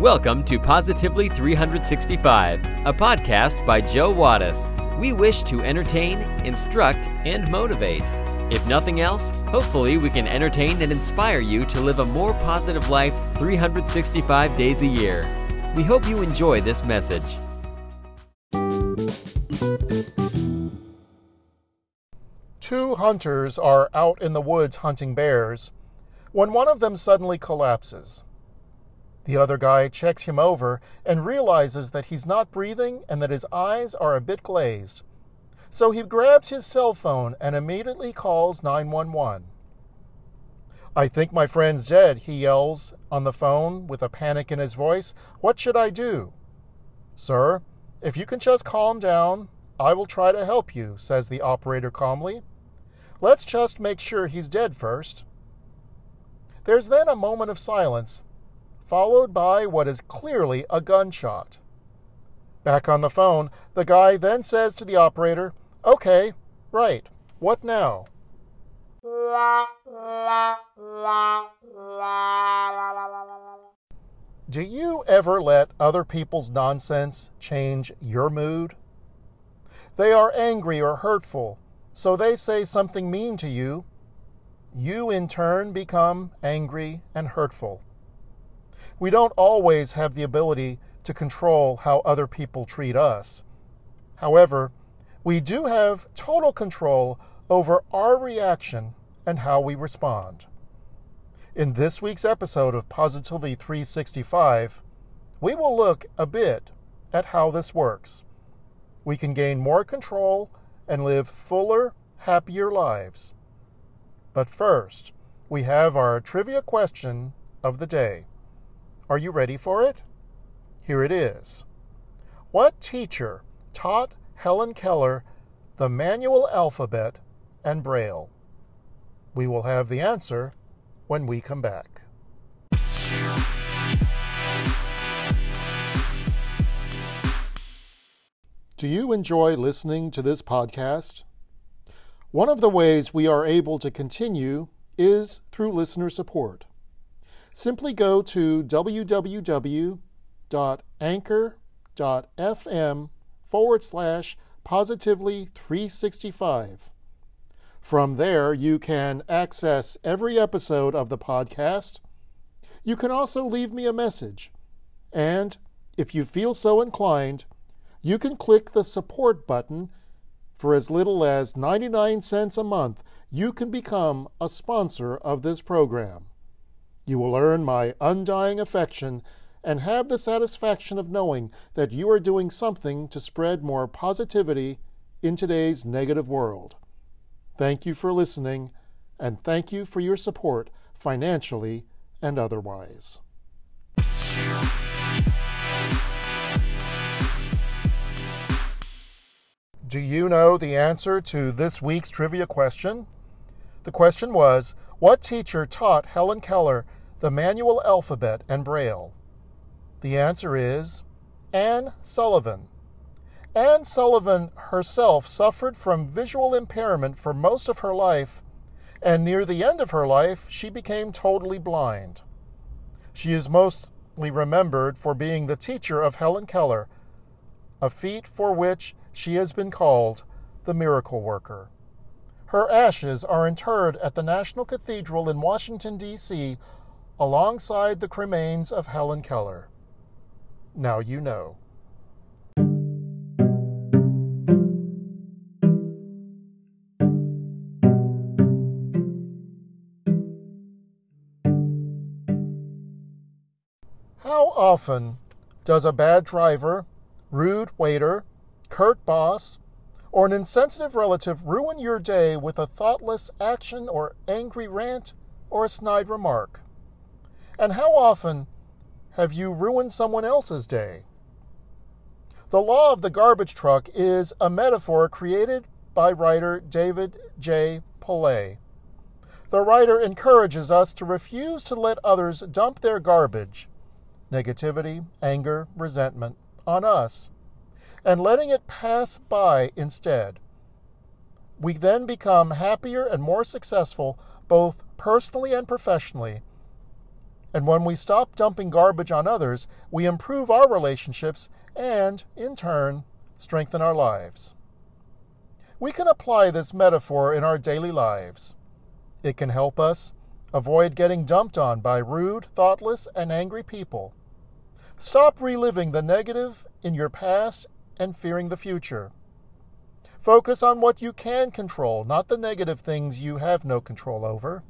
Welcome to Positively 365, a podcast by Joe Wattis. We wish to entertain, instruct, and motivate. If nothing else, hopefully we can entertain and inspire you to live a more positive life 365 days a year. We hope you enjoy this message. Two hunters are out in the woods hunting bears when one of them suddenly collapses. The other guy checks him over and realizes that he's not breathing and that his eyes are a bit glazed. So he grabs his cell phone and immediately calls 911. I think my friend's dead, he yells on the phone with a panic in his voice. What should I do? Sir, if you can just calm down, I will try to help you, says the operator calmly. Let's just make sure he's dead first. There's then a moment of silence, followed by what is clearly a gunshot. Back on the phone, the guy then says to the operator, Okay, right, what now? Do you ever let other people's nonsense change your mood? They are angry or hurtful, so they say something mean to you. You, in turn, become angry and hurtful. We don't always have the ability to control how other people treat us. However, we do have total control over our reaction and how we respond. In this week's episode of Positively 365, we will look a bit at how this works. We can gain more control and live fuller, happier lives. But first, we have our trivia question of the day. Are you ready for it? Here it is. What teacher taught Helen Keller the manual alphabet and Braille? We will have the answer when we come back. Do you enjoy listening to this podcast? One of the ways we are able to continue is through listener support. Simply go to www.anchor.fm forward slash positively 365 from there, you can access every episode of the podcast. You can also leave me a message. And if you feel so inclined, you can click the support button. For as little as 99 cents a month, you can become a sponsor of this program. You will earn my undying affection and have the satisfaction of knowing that you are doing something to spread more positivity in today's negative world. Thank you for listening, and thank you for your support financially and otherwise. Do you know the answer to this week's trivia question? The question was What teacher taught Helen Keller the manual alphabet and Braille? The answer is Anne Sullivan. Anne Sullivan herself suffered from visual impairment for most of her life, and near the end of her life, she became totally blind. She is mostly remembered for being the teacher of Helen Keller, a feat for which she has been called the miracle worker. Her ashes are interred at the National Cathedral in Washington, D.C., alongside the cremains of Helen Keller. Now you know. How often does a bad driver, rude waiter, curt boss, or an insensitive relative ruin your day with a thoughtless action or angry rant or a snide remark? And how often have you ruined someone else's day? The law of the garbage truck is a metaphor created by writer David J. Pollay. The writer encourages us to refuse to let others dump their garbage negativity, anger, resentment on us, and letting it pass by instead. We then become happier and more successful both personally and professionally. And when we stop dumping garbage on others, we improve our relationships and, in turn, strengthen our lives. We can apply this metaphor in our daily lives. It can help us avoid getting dumped on by rude, thoughtless, and angry people. Stop reliving the negative in your past and fearing the future. Focus on what you can control, not the negative things you have no control over.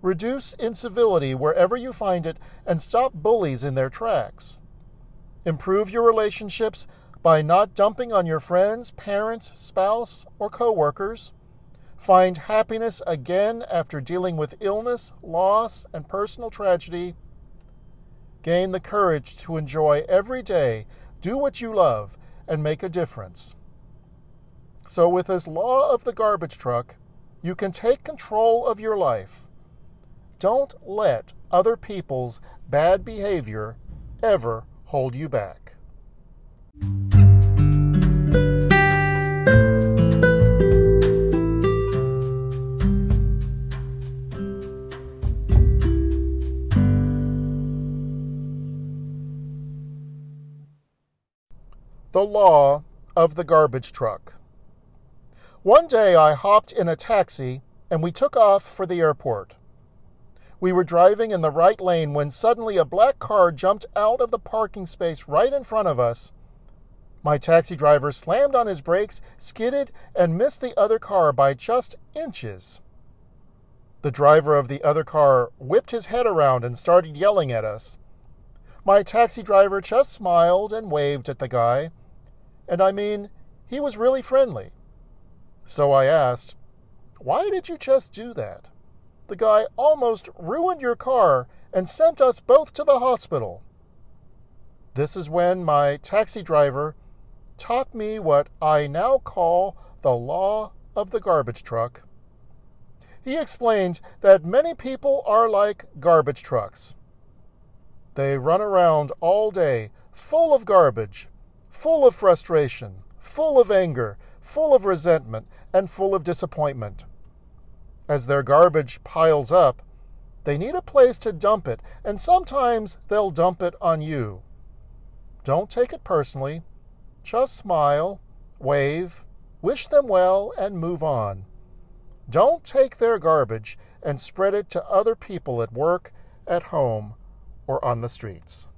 Reduce incivility wherever you find it and stop bullies in their tracks. Improve your relationships by not dumping on your friends, parents, spouse, or coworkers. Find happiness again after dealing with illness, loss, and personal tragedy. Gain the courage to enjoy every day, do what you love, and make a difference. So, with this law of the garbage truck, you can take control of your life. Don't let other people's bad behavior ever hold you back. The Law of the Garbage Truck. One day I hopped in a taxi and we took off for the airport. We were driving in the right lane when suddenly a black car jumped out of the parking space right in front of us. My taxi driver slammed on his brakes, skidded, and missed the other car by just inches. The driver of the other car whipped his head around and started yelling at us. My taxi driver just smiled and waved at the guy, and I mean, he was really friendly. So I asked, Why did you just do that? The guy almost ruined your car and sent us both to the hospital. This is when my taxi driver taught me what I now call the law of the garbage truck. He explained that many people are like garbage trucks. They run around all day full of garbage, full of frustration, full of anger, full of resentment, and full of disappointment. As their garbage piles up, they need a place to dump it, and sometimes they'll dump it on you. Don't take it personally. Just smile, wave, wish them well, and move on. Don't take their garbage and spread it to other people at work, at home, or on the streets.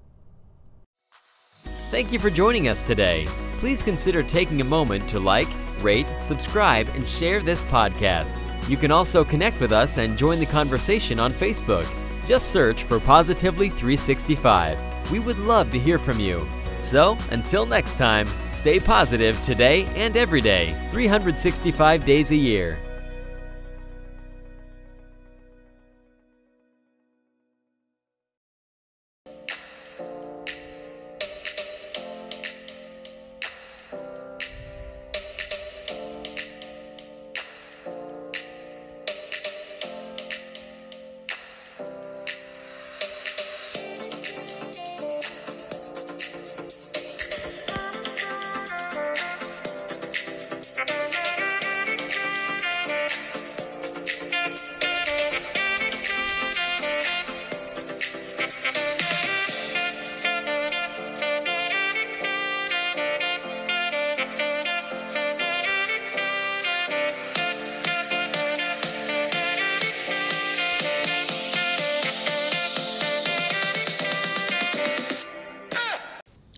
Thank you for joining us today. Please consider taking a moment to like, rate, subscribe, and share this podcast. You can also connect with us and join the conversation on Facebook. Just search for Positively 365. We would love to hear from you. So, until next time, stay positive today and every day, 365 days a year.